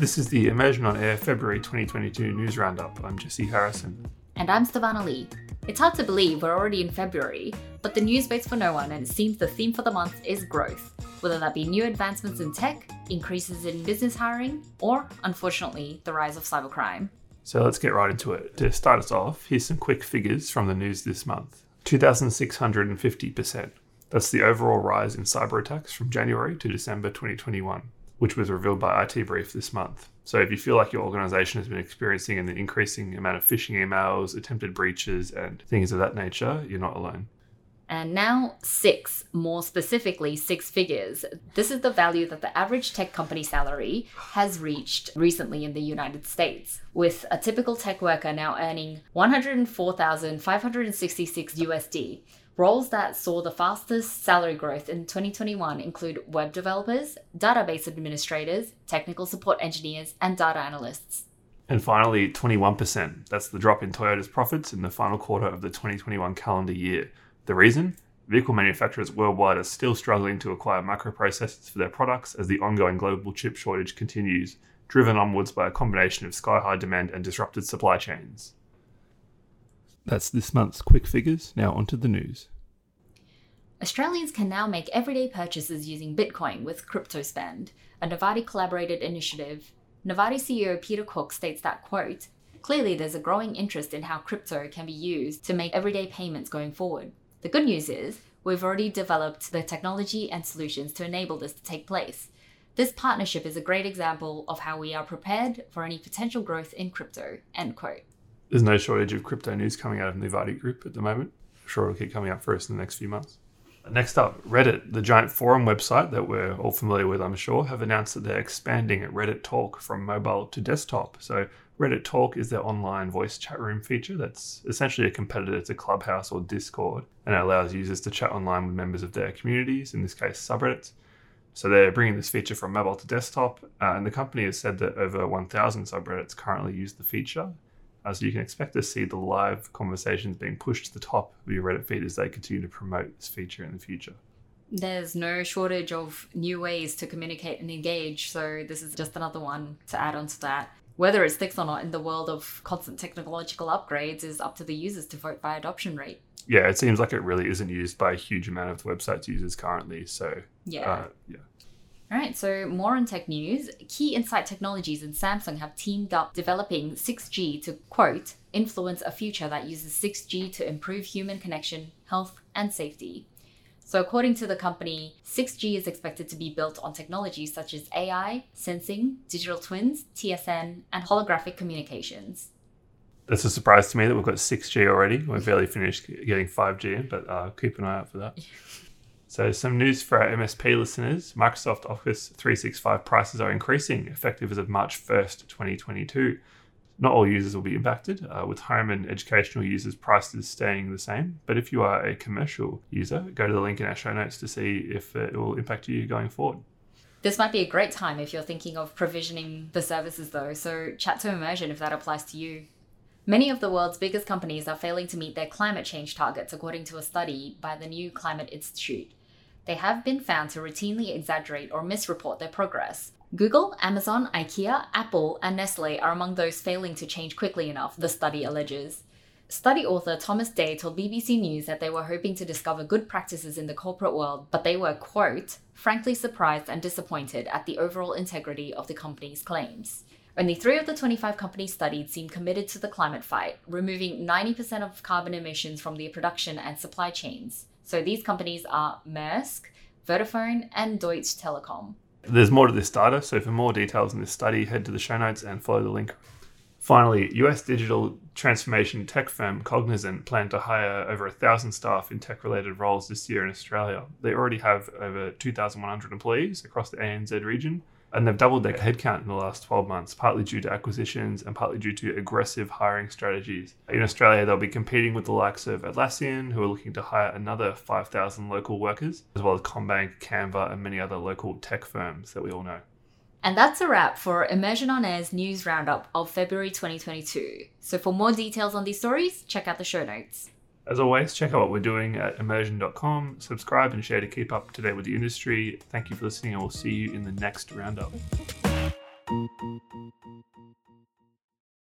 This is the Immersion on Air February 2022 news roundup. I'm Jesse Harrison. And I'm Stevana Lee. It's hard to believe we're already in February, but the news waits for no one, and it seems the theme for the month is growth. Whether that be new advancements in tech, increases in business hiring, or, unfortunately, the rise of cybercrime. So let's get right into it. To start us off, here's some quick figures from the news this month 2,650%. That's the overall rise in cyber attacks from January to December 2021, which was revealed by IT Brief this month. So if you feel like your organization has been experiencing an increasing amount of phishing emails, attempted breaches, and things of that nature, you're not alone. And now, six, more specifically, six figures. This is the value that the average tech company salary has reached recently in the United States, with a typical tech worker now earning 104,566 USD. Roles that saw the fastest salary growth in 2021 include web developers, database administrators, technical support engineers, and data analysts. And finally, 21%. That's the drop in Toyota's profits in the final quarter of the 2021 calendar year the reason? Vehicle manufacturers worldwide are still struggling to acquire microprocessors for their products as the ongoing global chip shortage continues, driven onwards by a combination of sky high demand and disrupted supply chains. That's this month's quick figures. Now onto the news. Australians can now make everyday purchases using Bitcoin with CryptoSpend, a Novatti collaborated initiative. Novatti CEO Peter Cook states that, quote, Clearly, there's a growing interest in how crypto can be used to make everyday payments going forward. The good news is, we've already developed the technology and solutions to enable this to take place. This partnership is a great example of how we are prepared for any potential growth in crypto. End quote. There's no shortage of crypto news coming out of Novatti Group at the moment. I'm sure it'll keep coming up for us in the next few months. Next up, Reddit, the giant forum website that we're all familiar with, I'm sure, have announced that they're expanding Reddit Talk from mobile to desktop. So Reddit Talk is their online voice chat room feature that's essentially a competitor to Clubhouse or Discord, and it allows users to chat online with members of their communities, in this case, subreddits. So they're bringing this feature from mobile to desktop, uh, and the company has said that over 1,000 subreddits currently use the feature. So you can expect to see the live conversations being pushed to the top of your Reddit feed as they continue to promote this feature in the future. There's no shortage of new ways to communicate and engage, so this is just another one to add on to that whether it sticks or not in the world of constant technological upgrades is up to the users to vote by adoption rate. Yeah, it seems like it really isn't used by a huge amount of the website's users currently. So yeah, uh, yeah. All right, so more on tech news. Keysight Technologies and Samsung have teamed up developing 6G to quote influence a future that uses 6G to improve human connection, health, and safety. So, according to the company, 6G is expected to be built on technologies such as AI, sensing, digital twins, TSN, and holographic communications. That's a surprise to me that we've got 6G already. We're barely finished getting 5G, in, but uh, keep an eye out for that. So, some news for our MSP listeners Microsoft Office 365 prices are increasing effective as of March 1st, 2022. Not all users will be impacted, uh, with home and educational users' prices staying the same. But if you are a commercial user, go to the link in our show notes to see if it will impact you going forward. This might be a great time if you're thinking of provisioning the services, though, so chat to Immersion if that applies to you. Many of the world's biggest companies are failing to meet their climate change targets, according to a study by the New Climate Institute. They have been found to routinely exaggerate or misreport their progress, Google, Amazon, IKEA, Apple, and Nestle are among those failing to change quickly enough, the study alleges. Study author Thomas Day told BBC News that they were hoping to discover good practices in the corporate world, but they were, quote, frankly surprised and disappointed at the overall integrity of the company's claims. Only three of the 25 companies studied seemed committed to the climate fight, removing 90% of carbon emissions from their production and supply chains. So these companies are Maersk, Vodafone, and Deutsche Telekom. There's more to this data, so for more details in this study, head to the show notes and follow the link. Finally, US digital transformation tech firm Cognizant plan to hire over a thousand staff in tech related roles this year in Australia. They already have over 2,100 employees across the ANZ region, and they've doubled their headcount in the last 12 months, partly due to acquisitions and partly due to aggressive hiring strategies. In Australia, they'll be competing with the likes of Atlassian, who are looking to hire another 5,000 local workers, as well as CommBank, Canva, and many other local tech firms that we all know. And that's a wrap for Immersion on Air's news roundup of February 2022. So for more details on these stories, check out the show notes. As always, check out what we're doing at immersion.com, subscribe and share to keep up to date with the industry. Thank you for listening, and we'll see you in the next roundup.